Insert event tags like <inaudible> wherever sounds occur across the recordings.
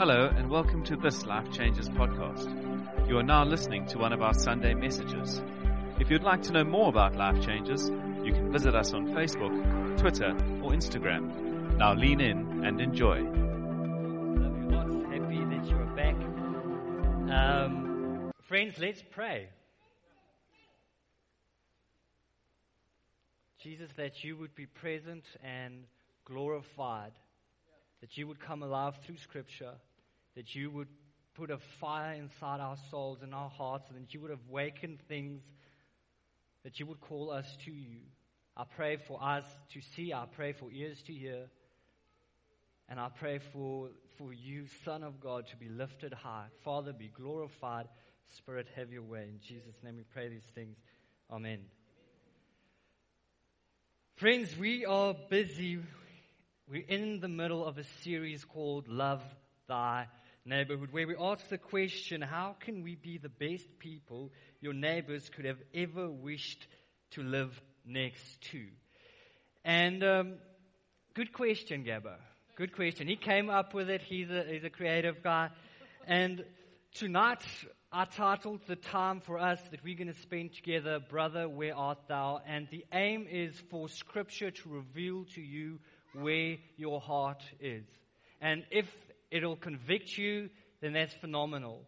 Hello, and welcome to this Life Changes podcast. You are now listening to one of our Sunday messages. If you'd like to know more about Life Changes, you can visit us on Facebook, Twitter, or Instagram. Now lean in and enjoy. Lots. Happy that you are back. Um, friends, let's pray. Jesus, that you would be present and glorified, that you would come alive through Scripture, that you would put a fire inside our souls and our hearts, and that you would awaken things, that you would call us to you. I pray for us to see, I pray for ears to hear. And I pray for, for you, Son of God, to be lifted high. Father, be glorified. Spirit, have your way. In Jesus' name we pray these things. Amen. Friends, we are busy. We're in the middle of a series called Love Thy Neighborhood, where we ask the question how can we be the best people your neighbors could have ever wished to live next to? And um, good question, Gabbo. Good question. He came up with it. He's a, he's a creative guy. And tonight, I titled the time for us that we're going to spend together, Brother, Where Art Thou? And the aim is for Scripture to reveal to you where your heart is. And if it'll convict you, then that's phenomenal.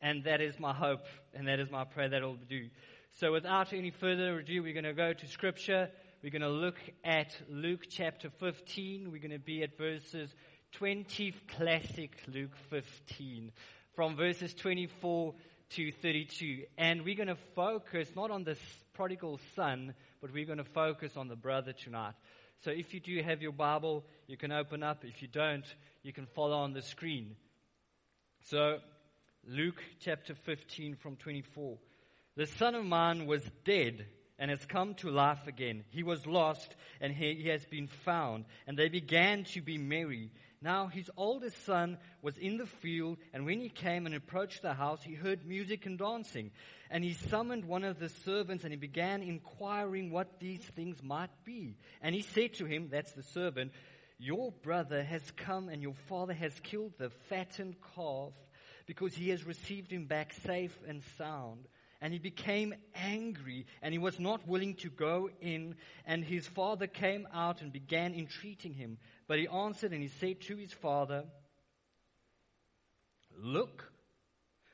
And that is my hope, and that is my prayer that it'll do. So without any further ado, we're going to go to Scripture. We're going to look at Luke chapter 15. We're going to be at verses 20, classic Luke 15 from verses 24 to 32. And we're going to focus not on the prodigal son, but we're going to focus on the brother tonight. So if you do have your Bible, you can open up. If you don't, you can follow on the screen. So, Luke chapter 15 from 24. The son of man was dead and has come to life again. He was lost and he, he has been found. And they began to be merry. Now his oldest son was in the field, and when he came and approached the house, he heard music and dancing. And he summoned one of the servants, and he began inquiring what these things might be. And he said to him, that's the servant, Your brother has come, and your father has killed the fattened calf, because he has received him back safe and sound. And he became angry, and he was not willing to go in. And his father came out and began entreating him. But he answered and he said to his father, Look,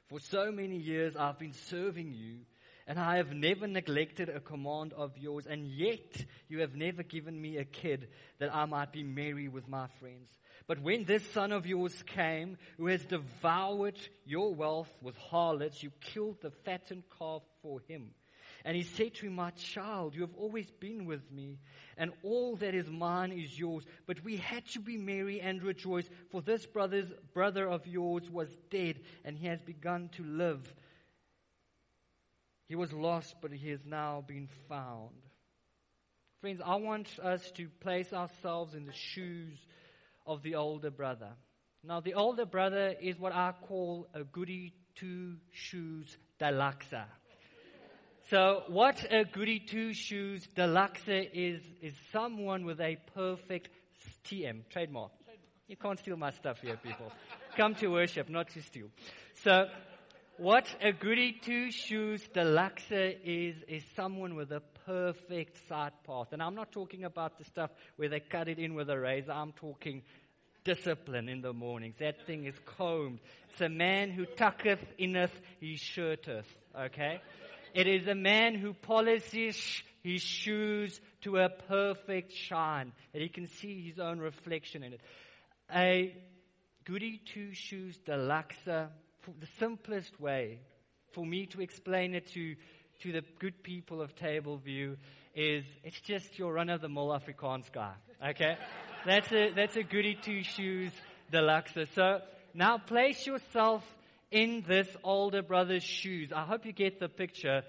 for so many years I've been serving you, and I have never neglected a command of yours, and yet you have never given me a kid that I might be merry with my friends. But when this son of yours came, who has devoured your wealth with harlots, you killed the fattened calf for him. And he said to him, My child, you have always been with me, and all that is mine is yours. But we had to be merry and rejoice, for this brother's brother of yours was dead, and he has begun to live. He was lost, but he has now been found. Friends, I want us to place ourselves in the shoes of the older brother. Now, the older brother is what I call a goody two shoes deluxe. So, what a goody two shoes deluxe is, is someone with a perfect TM, trademark. You can't steal my stuff here, people. Come to worship, not to steal. So, what a goody two shoes deluxe is, is someone with a perfect side path. And I'm not talking about the stuff where they cut it in with a razor. I'm talking discipline in the mornings. That thing is combed. It's a man who tucketh inneth his shirteth. Okay? It is a man who polishes his shoes to a perfect shine, that he can see his own reflection in it. A goody two shoes deluxe, uh, the simplest way for me to explain it to, to the good people of Table View is it's just your run of the mill Afrikaans guy. Okay? <laughs> that's a, that's a goody two shoes deluxe. So now place yourself in this older brother's shoes. I hope you get the picture.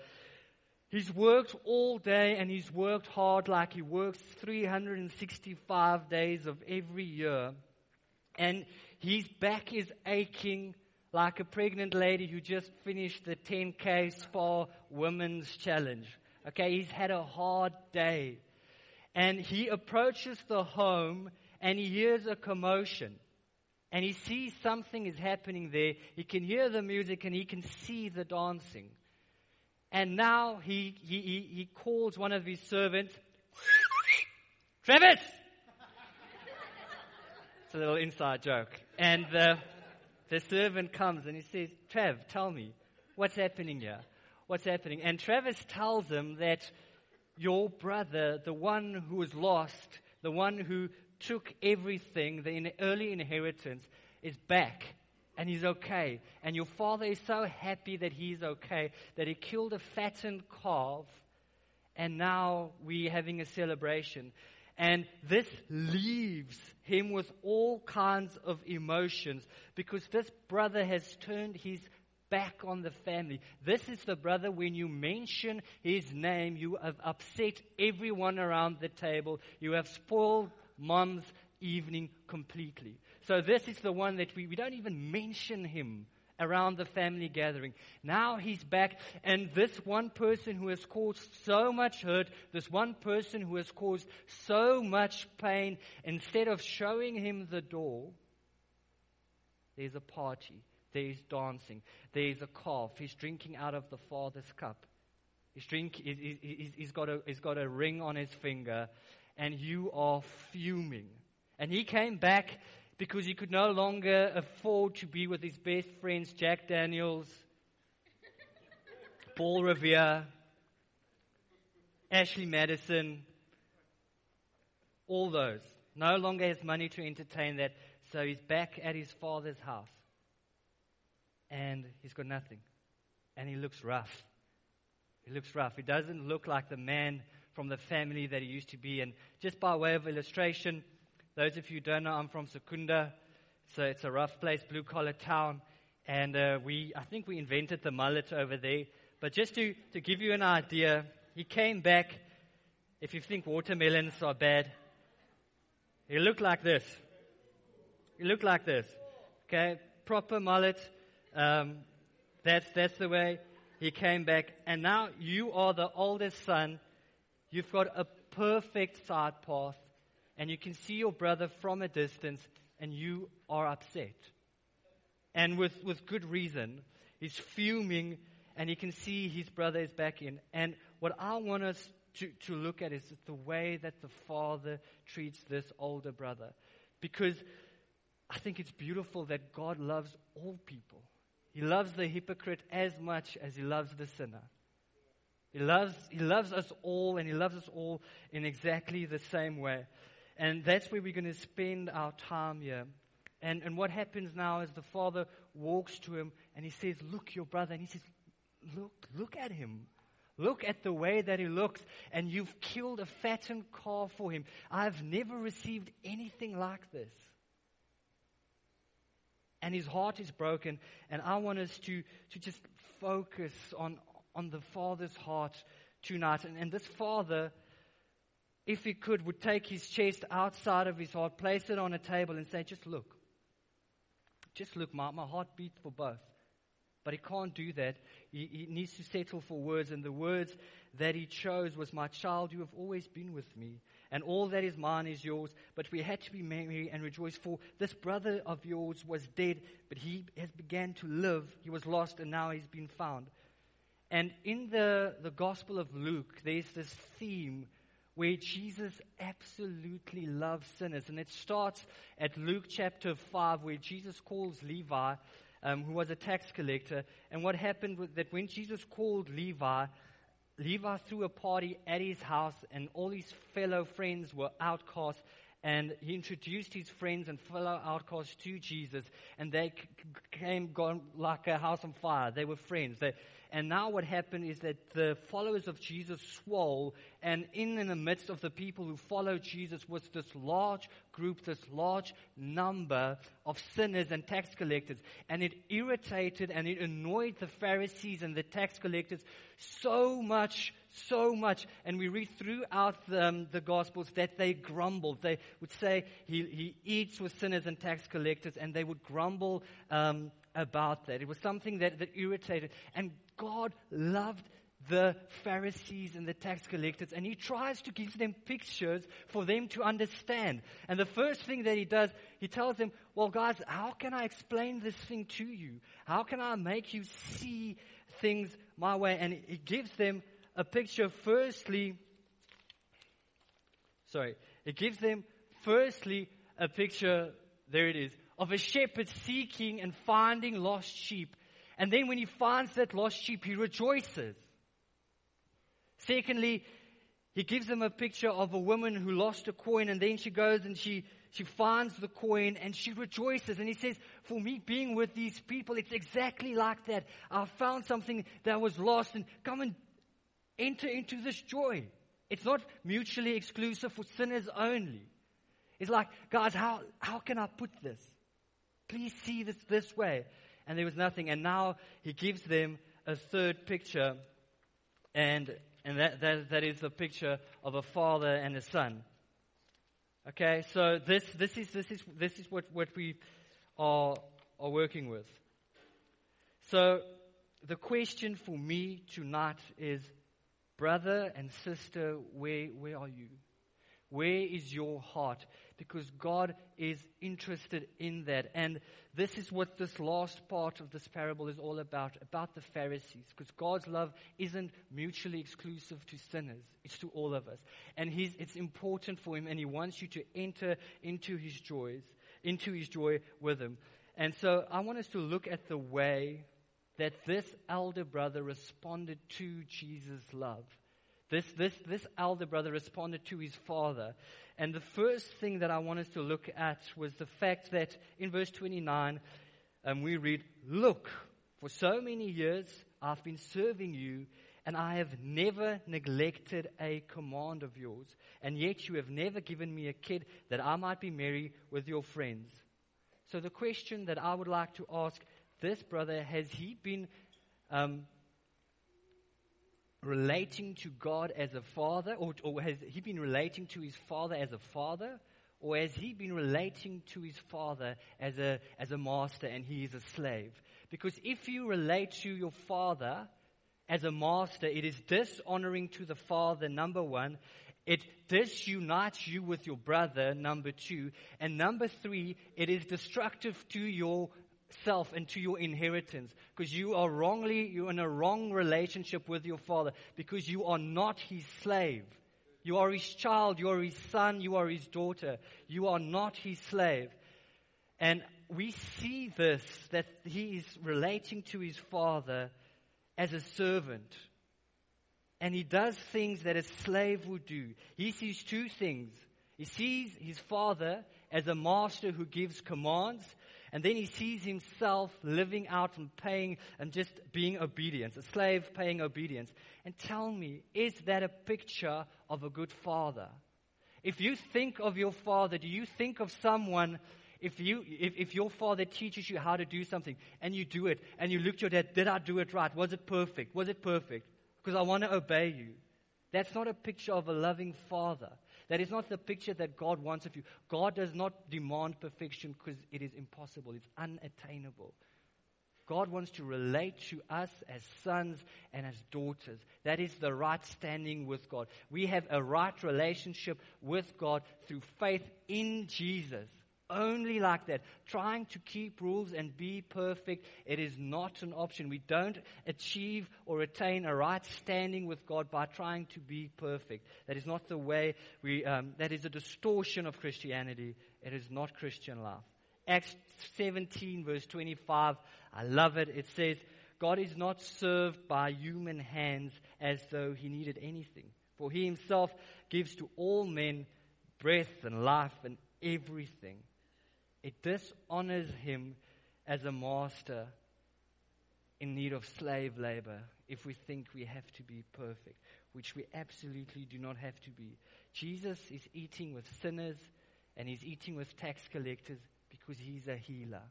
He's worked all day and he's worked hard like he works 365 days of every year. And his back is aching like a pregnant lady who just finished the 10K Spar Women's Challenge. Okay, he's had a hard day. And he approaches the home and he hears a commotion. and he sees something is happening there. He can hear the music and he can see the dancing. And now he, he, he, he calls one of his servants, Travis! <laughs> it's a little inside joke. And the, the servant comes and he says, Trav, tell me, what's happening here? What's happening? And Travis tells him that your brother, the one who was lost, the one who took everything, the early inheritance, is back and he's okay. And your father is so happy that he's okay that he killed a fattened calf and now we're having a celebration. And this leaves him with all kinds of emotions because this brother has turned his back on the family. This is the brother, when you mention his name, you have upset everyone around the table. You have spoiled mom's evening completely. So this is the one that we, we don't even mention him around the family gathering. Now he's back, and this one person who has caused so much hurt, this one person who has caused so much pain, instead of showing him the door, there's a party, there's dancing, there's a calf, he's drinking out of the father's cup. He's, drink, he's, he's, he's, got a, he's got a ring on his finger, and you are fuming. And he came back because he could no longer afford to be with his best friends, Jack Daniels, Paul Revere, Ashley Madison, all those. No longer has money to entertain that, so he's back at his father's house. And he's got nothing. And he looks rough. He looks rough. He doesn't look like the man from the family that he used to be. And just by way of illustration, those of you who don't know, I'm from Secunda. So it's a rough place, blue collar town. And uh, we, I think we invented the mullet over there. But just to, to give you an idea, he came back. If you think watermelons are bad, he looked like this. He looked like this. Okay, proper mullet. Um, that's, that's the way he came back. And now you are the oldest son. You've got a perfect side path and you can see your brother from a distance and you are upset. And with, with good reason. He's fuming and he can see his brother is back in. And what I want us to, to look at is the way that the father treats this older brother. Because I think it's beautiful that God loves all people. He loves the hypocrite as much as he loves the sinner. He loves, he loves us all, and he loves us all in exactly the same way. And that's where we're going to spend our time here. And, and what happens now is the father walks to him and he says, Look, your brother. And he says, Look, look at him. Look at the way that he looks. And you've killed a fattened calf for him. I've never received anything like this. And his heart is broken. And I want us to, to just focus on, on the father's heart tonight. And, and this father if he could, would take his chest outside of his heart, place it on a table, and say, Just look. Just look, my, my heart beats for both. But he can't do that. He, he needs to settle for words, and the words that he chose was, My child, you have always been with me, and all that is mine is yours. But we had to be merry and rejoice, for this brother of yours was dead, but he has begun to live. He was lost, and now he's been found. And in the, the Gospel of Luke, there's this theme where Jesus absolutely loves sinners. And it starts at Luke chapter 5, where Jesus calls Levi, um, who was a tax collector. And what happened was that when Jesus called Levi, Levi threw a party at his house, and all his fellow friends were outcasts. And he introduced his friends and fellow outcasts to Jesus, and they came gone like a house on fire. They were friends. They, and now what happened is that the followers of Jesus swole, and in, in the midst of the people who followed Jesus was this large group, this large number of sinners and tax collectors. And it irritated and it annoyed the Pharisees and the tax collectors so much, so much. And we read throughout the, um, the Gospels that they grumbled. They would say, He, he eats with sinners and tax collectors, and they would grumble. Um, about that. It was something that, that irritated. And God loved the Pharisees and the tax collectors, and he tries to give them pictures for them to understand. And the first thing that he does, he tells them, Well, guys, how can I explain this thing to you? How can I make you see things my way? And he gives them a picture, firstly, sorry, it gives them, firstly, a picture, there it is, of a shepherd seeking and finding lost sheep. And then when he finds that lost sheep, he rejoices. Secondly, he gives them a picture of a woman who lost a coin and then she goes and she, she finds the coin and she rejoices. And he says, For me being with these people, it's exactly like that. I found something that was lost and come and enter into this joy. It's not mutually exclusive for sinners only. It's like, guys, how, how can I put this? Please see this this way. And there was nothing. And now he gives them a third picture. And, and that, that, that is the picture of a father and a son. Okay, so this, this is, this is, this is what, what we are, are working with. So the question for me tonight is brother and sister, where, where are you? Where is your heart? Because God is interested in that. And this is what this last part of this parable is all about about the Pharisees. Because God's love isn't mutually exclusive to sinners, it's to all of us. And it's important for Him, and He wants you to enter into His joys, into His joy with Him. And so I want us to look at the way that this elder brother responded to Jesus' love. This, this, this elder brother responded to his father. And the first thing that I want us to look at was the fact that in verse 29, um, we read, Look, for so many years I've been serving you, and I have never neglected a command of yours. And yet you have never given me a kid that I might be merry with your friends. So the question that I would like to ask this brother, has he been um, relating to God as a father, or, or has he been relating to his father as a father, or has he been relating to his father as a, as a master and he is a slave? Because if you relate to your father as a master, it is dishonoring to the father, number one. It disunites you with your brother, number two. And number three, it is destructive to your self and to your inheritance because you are wrongly, you're in a wrong relationship with your father because you are not his slave. You are his child, you are his son, you are his daughter. You are not his slave. And we see this that he is relating to his father as a servant. And he does things that a slave would do. He sees two things. He sees his father as a master who gives commands, and then he sees himself living out and paying and just being obedience, a slave paying obedience. And tell me, is that a picture of a good father? If you think of your father, do you think of someone, if, you, if, if your father teaches you how to do something and you do it and you look at your dad, did I do it right? Was it perfect? Was it perfect? Because I want to obey you. That's not a picture of a loving father. That is not the picture that God wants of you. God does not demand perfection because it is impossible, it's unattainable. God wants to relate to us as sons and as daughters. That is the right standing with God. We have a right relationship with God through faith in Jesus only like that. Trying to keep rules and be perfect, it is not an option. We don't achieve or attain a right standing with God by trying to be perfect. That is not the way we, um, that is a distortion of Christianity. It is not Christian life. Acts 17, verse 25, I love it. It says, God is not served by human hands as though he needed anything. For he himself gives to all men breath and life and everything. It dishonors him as a master in need of slave labor if we think we have to be perfect, which we absolutely do not have to be. Jesus is eating with sinners and he's eating with tax collectors because he's a healer,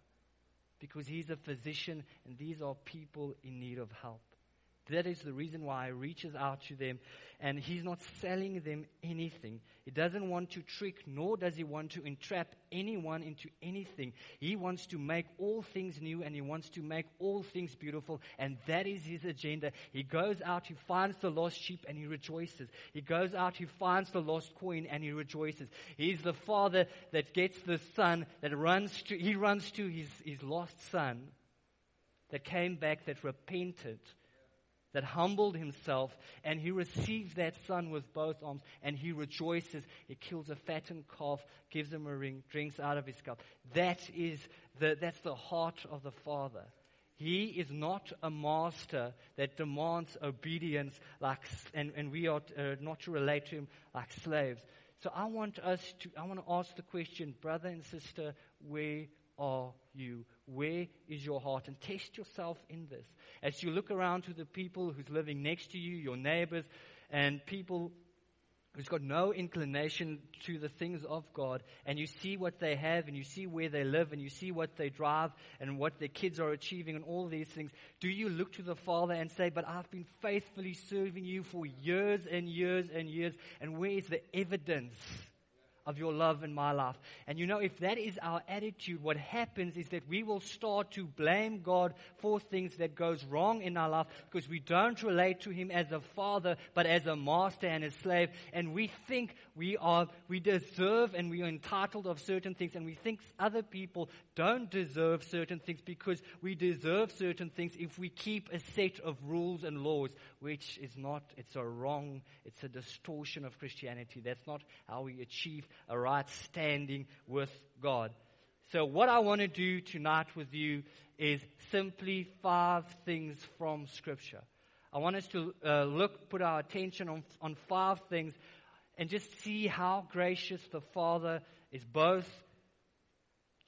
because he's a physician, and these are people in need of help. That is the reason why he reaches out to them and he's not selling them anything. He doesn't want to trick, nor does he want to entrap anyone into anything. He wants to make all things new and he wants to make all things beautiful, and that is his agenda. He goes out, he finds the lost sheep and he rejoices. He goes out, he finds the lost coin and he rejoices. He's the father that gets the son that runs to, he runs to his, his lost son that came back, that repented that humbled himself, and he received that son with both arms, and he rejoices. He kills a fattened calf, gives him a ring, drinks out of his cup. That is the, that's the heart of the Father. He is not a master that demands obedience like, and, and we are uh, not to relate to him like slaves. So I want us to, I want to ask the question, brother and sister, where are you? Where is your heart? And test yourself in this. As you look around to the people who's living next to you, your neighbors, and people who's got no inclination to the things of God, and you see what they have, and you see where they live, and you see what they drive, and what their kids are achieving, and all these things, do you look to the Father and say, But I've been faithfully serving you for years and years and years, and where is the evidence? Of your love in my life. And you know, if that is our attitude, what happens is that we will start to blame God for things that goes wrong in our life because we don't relate to Him as a father, but as a master and a slave. And we think we are, we deserve and we are entitled of certain things. And we think other people don't deserve certain things because we deserve certain things if we keep a set of rules and laws, which is not, it's a wrong, it's a distortion of Christianity. That's not how we achieve a right standing with God. So, what I want to do tonight with you is simply five things from Scripture. I want us to uh, look, put our attention on, on five things and just see how gracious the Father is both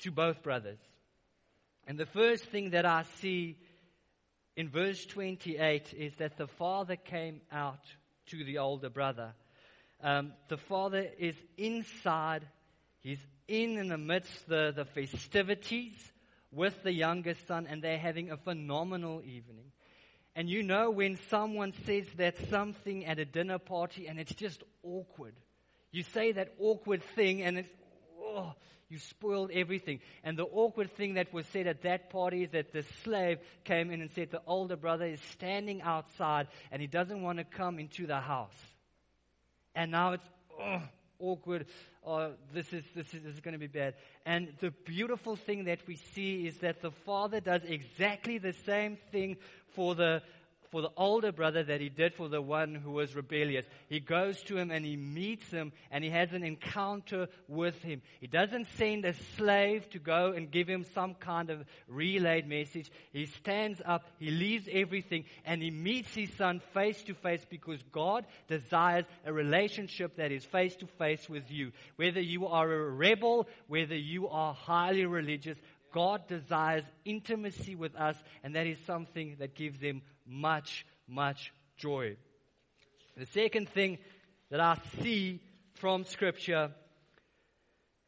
to both brothers. And the first thing that I see in verse 28 is that the Father came out to the older brother. Um, the father is inside, he's in in the midst the, the festivities with the youngest son, and they're having a phenomenal evening. And you know when someone says that something at a dinner party and it's just awkward. You say that awkward thing and it's, oh, you spoiled everything. And the awkward thing that was said at that party is that the slave came in and said the older brother is standing outside and he doesn't want to come into the house and now it's oh, awkward. Oh, this is, this is, this is going to be bad. And the beautiful thing that we see is that the father does exactly the same thing for the, for the older brother that he did for the one who was rebellious. He goes to him and he meets him and he has an encounter with him. He doesn't send a slave to go and give him some kind of relayed message. He stands up, he leaves everything, and he meets his son face to face because God desires a relationship that is face to face with you. Whether you are a rebel, whether you are highly religious, God desires intimacy with us, and that is something that gives him much, much joy. The second thing that I see from Scripture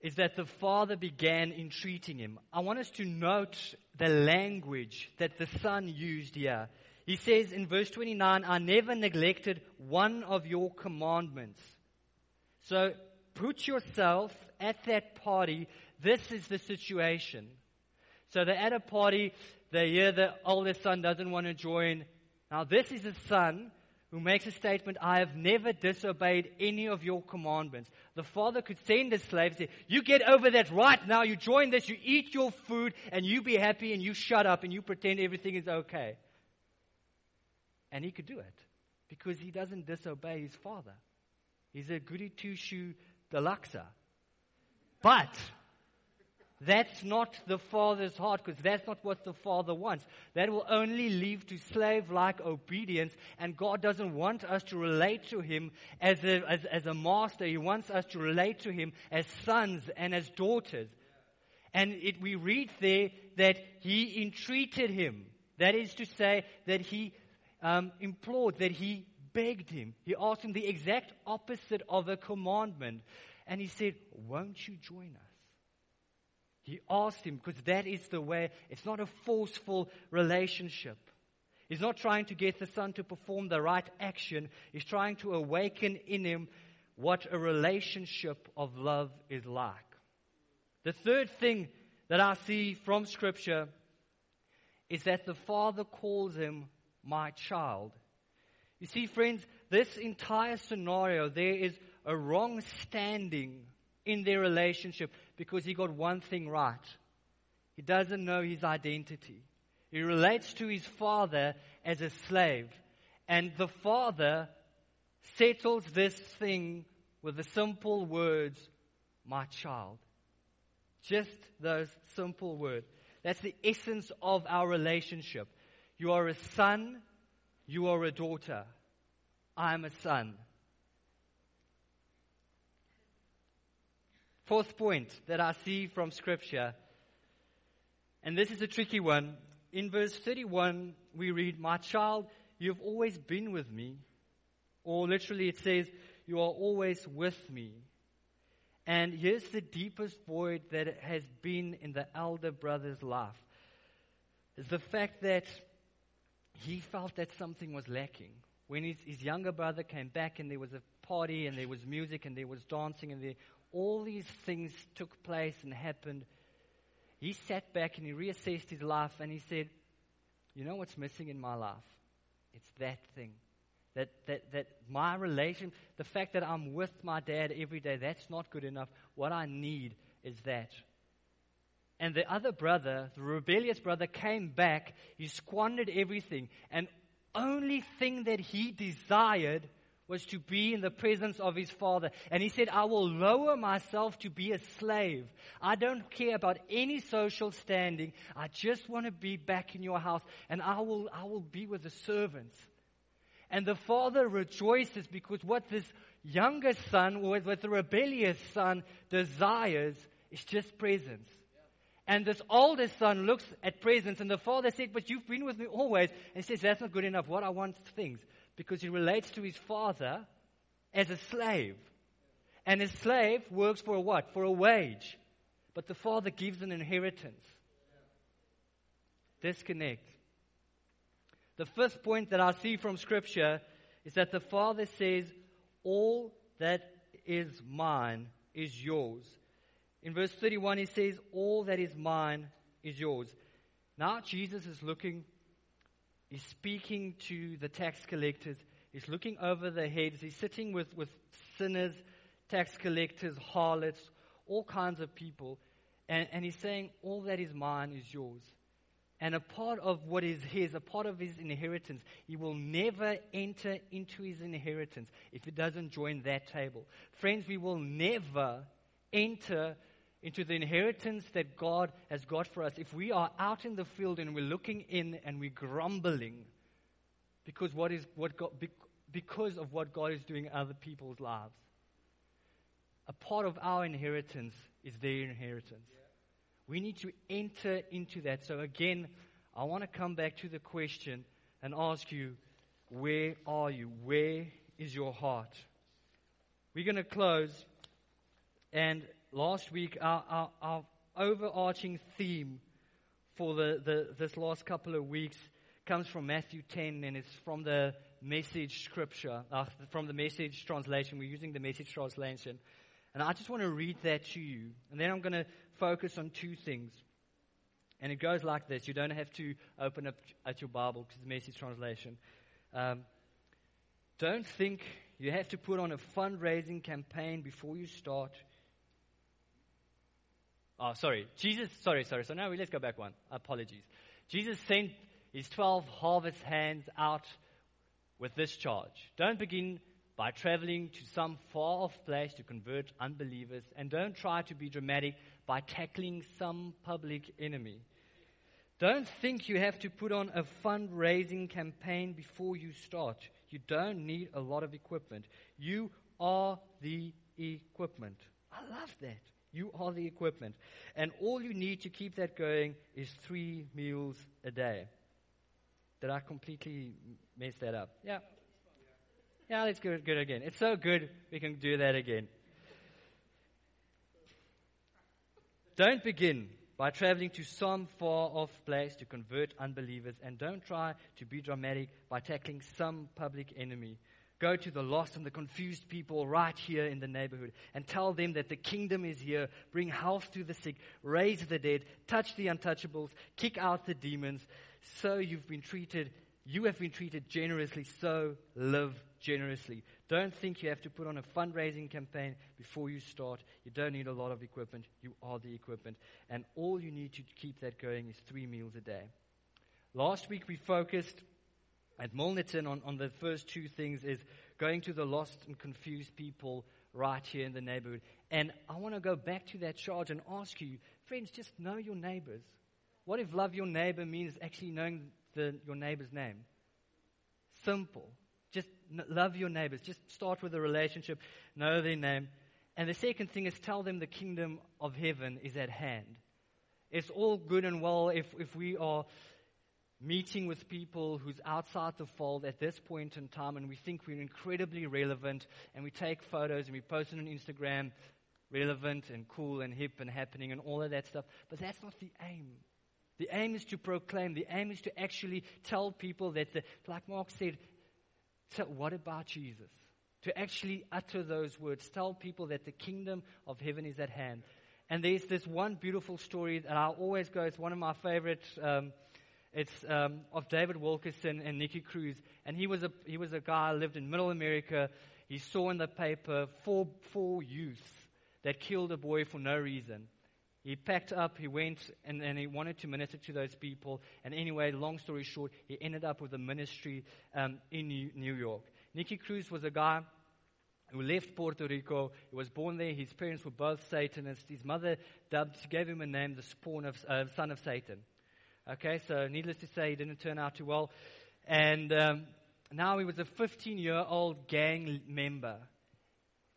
is that the Father began entreating him. I want us to note the language that the Son used here. He says in verse 29, I never neglected one of your commandments. So put yourself at that party. This is the situation. So they're at a party. They hear the oldest son doesn't want to join. Now, this is a son who makes a statement, I have never disobeyed any of your commandments. The father could send his slave and say, You get over that right now, you join this, you eat your food, and you be happy, and you shut up, and you pretend everything is okay. And he could do it because he doesn't disobey his father. He's a goody two shoe deluxe. But that's not the Father's heart because that's not what the Father wants. That will only lead to slave like obedience, and God doesn't want us to relate to Him as a, as, as a master. He wants us to relate to Him as sons and as daughters. And it, we read there that He entreated Him. That is to say, that He um, implored, that He begged Him. He asked Him the exact opposite of a commandment. And He said, Won't you join us? He asked him because that is the way, it's not a forceful relationship. He's not trying to get the son to perform the right action. He's trying to awaken in him what a relationship of love is like. The third thing that I see from Scripture is that the Father calls him my child. You see, friends, this entire scenario, there is a wrong standing in their relationship because he got one thing right. He doesn't know his identity. He relates to his father as a slave. And the father settles this thing with the simple words, my child. Just those simple words. That's the essence of our relationship. You are a son, you are a daughter. I am a son. Fourth point that I see from Scripture, and this is a tricky one. In verse 31, we read, My child, you've always been with me. Or literally, it says, You are always with me. And here's the deepest void that has been in the elder brother's life is the fact that he felt that something was lacking. When his, his younger brother came back and there was a party and there was music and there was dancing and there, all these things took place and happened, he sat back and he reassessed his life and he said, You know what's missing in my life? It's that thing. That, that, that my relation, the fact that I'm with my dad every day, that's not good enough. What I need is that. And the other brother, the rebellious brother, came back. He squandered everything. And only thing that he desired was to be in the presence of his father. And he said, I will lower myself to be a slave. I don't care about any social standing. I just want to be back in your house and I will, I will be with the servants. And the father rejoices because what this younger son, or what the rebellious son desires is just presence. And this older son looks at presence, and the father said, But you've been with me always. And he says, That's not good enough. What I want things. Because he relates to his father as a slave. And his slave works for a what? For a wage. But the father gives an inheritance. Disconnect. The fifth point that I see from Scripture is that the Father says, All that is mine is yours. In verse 31, he says, All that is mine is yours. Now Jesus is looking, he's speaking to the tax collectors, he's looking over their heads, he's sitting with, with sinners, tax collectors, harlots, all kinds of people, and, and he's saying, All that is mine is yours. And a part of what is his, a part of his inheritance, he will never enter into his inheritance if he doesn't join that table. Friends, we will never enter into the inheritance that God has got for us if we are out in the field and we're looking in and we're grumbling because, what is, what God, because of what God is doing in other people's lives. A part of our inheritance is their inheritance. We need to enter into that. So, again, I want to come back to the question and ask you where are you? Where is your heart? We're going to close. And last week, our, our, our overarching theme for the, the, this last couple of weeks comes from Matthew 10, and it's from the message scripture, uh, from the message translation. We're using the message translation. And I just want to read that to you. And then I'm going to focus on two things. And it goes like this. You don't have to open up at your Bible because the message translation. Um, don't think you have to put on a fundraising campaign before you start. Oh, sorry. Jesus, sorry, sorry. So now we, let's go back one. Apologies. Jesus sent his 12 harvest hands out with this charge. Don't begin by traveling to some far off place to convert unbelievers, and don't try to be dramatic by tackling some public enemy. Don't think you have to put on a fundraising campaign before you start. You don't need a lot of equipment. You are the equipment. I love that. You are the equipment. And all you need to keep that going is three meals a day. Did I completely mess that up? Yeah. Yeah, let's it good again. It's so good we can do that again. Don't begin by traveling to some far off place to convert unbelievers, and don't try to be dramatic by tackling some public enemy. Go to the lost and the confused people right here in the neighborhood and tell them that the kingdom is here. Bring health to the sick, raise the dead, touch the untouchables, kick out the demons. So you've been treated, you have been treated generously, so live generously. Don't think you have to put on a fundraising campaign before you start. You don't need a lot of equipment. You are the equipment. And all you need to keep that going is three meals a day. Last week we focused at Milnerton on, on the first two things is going to the lost and confused people right here in the neighborhood. And I want to go back to that charge and ask you, friends, just know your neighbors. What if love your neighbor means actually knowing the, your neighbor's name? Simple. Just love your neighbors. Just start with a relationship, know their name. And the second thing is tell them the kingdom of heaven is at hand. It's all good and well if, if we are meeting with people who's outside the fold at this point in time and we think we're incredibly relevant and we take photos and we post it on Instagram, relevant and cool and hip and happening and all of that stuff. But that's not the aim. The aim is to proclaim. The aim is to actually tell people that, the, like Mark said, what about Jesus? To actually utter those words. Tell people that the kingdom of heaven is at hand. And there's this one beautiful story that I always go, it's one of my favorite. Um, it's um, of David Wilkerson and Nicky Cruz. And he was, a, he was a guy lived in middle America. He saw in the paper four, four youths that killed a boy for no reason. He packed up, he went, and, and he wanted to minister to those people. And anyway, long story short, he ended up with a ministry um, in New, New York. Nicky Cruz was a guy who left Puerto Rico. He was born there. His parents were both Satanists. His mother dubbed, gave him a name, the spawn of, uh, son of Satan. Okay, so needless to say, he didn't turn out too well. And um, now he was a 15 year old gang member.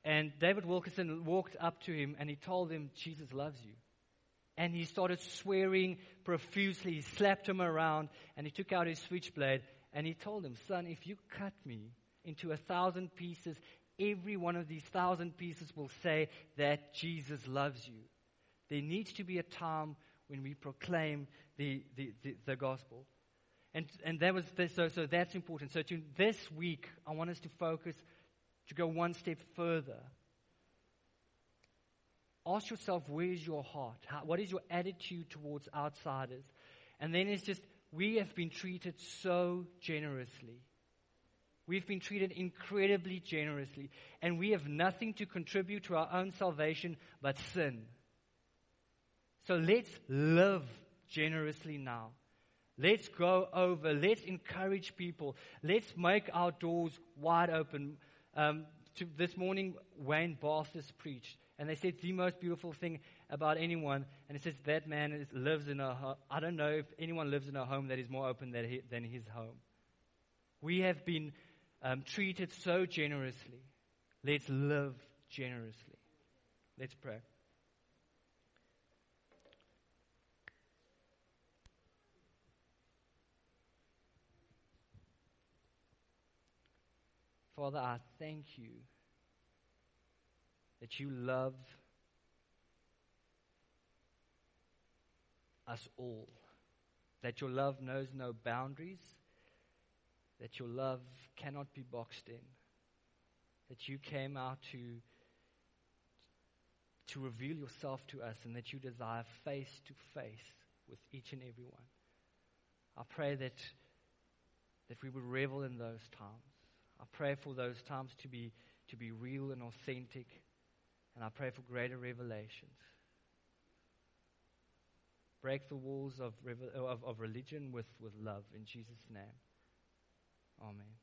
And David Wilkerson walked up to him and he told him, Jesus loves you. And he started swearing profusely. He slapped him around and he took out his switchblade and he told him, Son, if you cut me into a thousand pieces, every one of these thousand pieces will say that Jesus loves you. There needs to be a time when we proclaim the, the, the, the gospel. And, and that was so, so that's important. So to this week, I want us to focus to go one step further. Ask yourself, where's your heart? How, what is your attitude towards outsiders? And then it's just, we have been treated so generously. We've been treated incredibly generously. And we have nothing to contribute to our own salvation but sin. So let's live generously now. Let's go over. Let's encourage people. Let's make our doors wide open. Um, to, this morning, Wayne Bastis preached, and they said the most beautiful thing about anyone, and it says that man is, lives in a. Ho- I don't know if anyone lives in a home that is more open than, he, than his home. We have been um, treated so generously. Let's live generously. Let's pray. Father, I thank you that you love us all, that your love knows no boundaries, that your love cannot be boxed in, that you came out to, to reveal yourself to us, and that you desire face to face with each and every one. I pray that, that we would revel in those times. I pray for those times to be, to be real and authentic. And I pray for greater revelations. Break the walls of, of, of religion with, with love. In Jesus' name. Amen.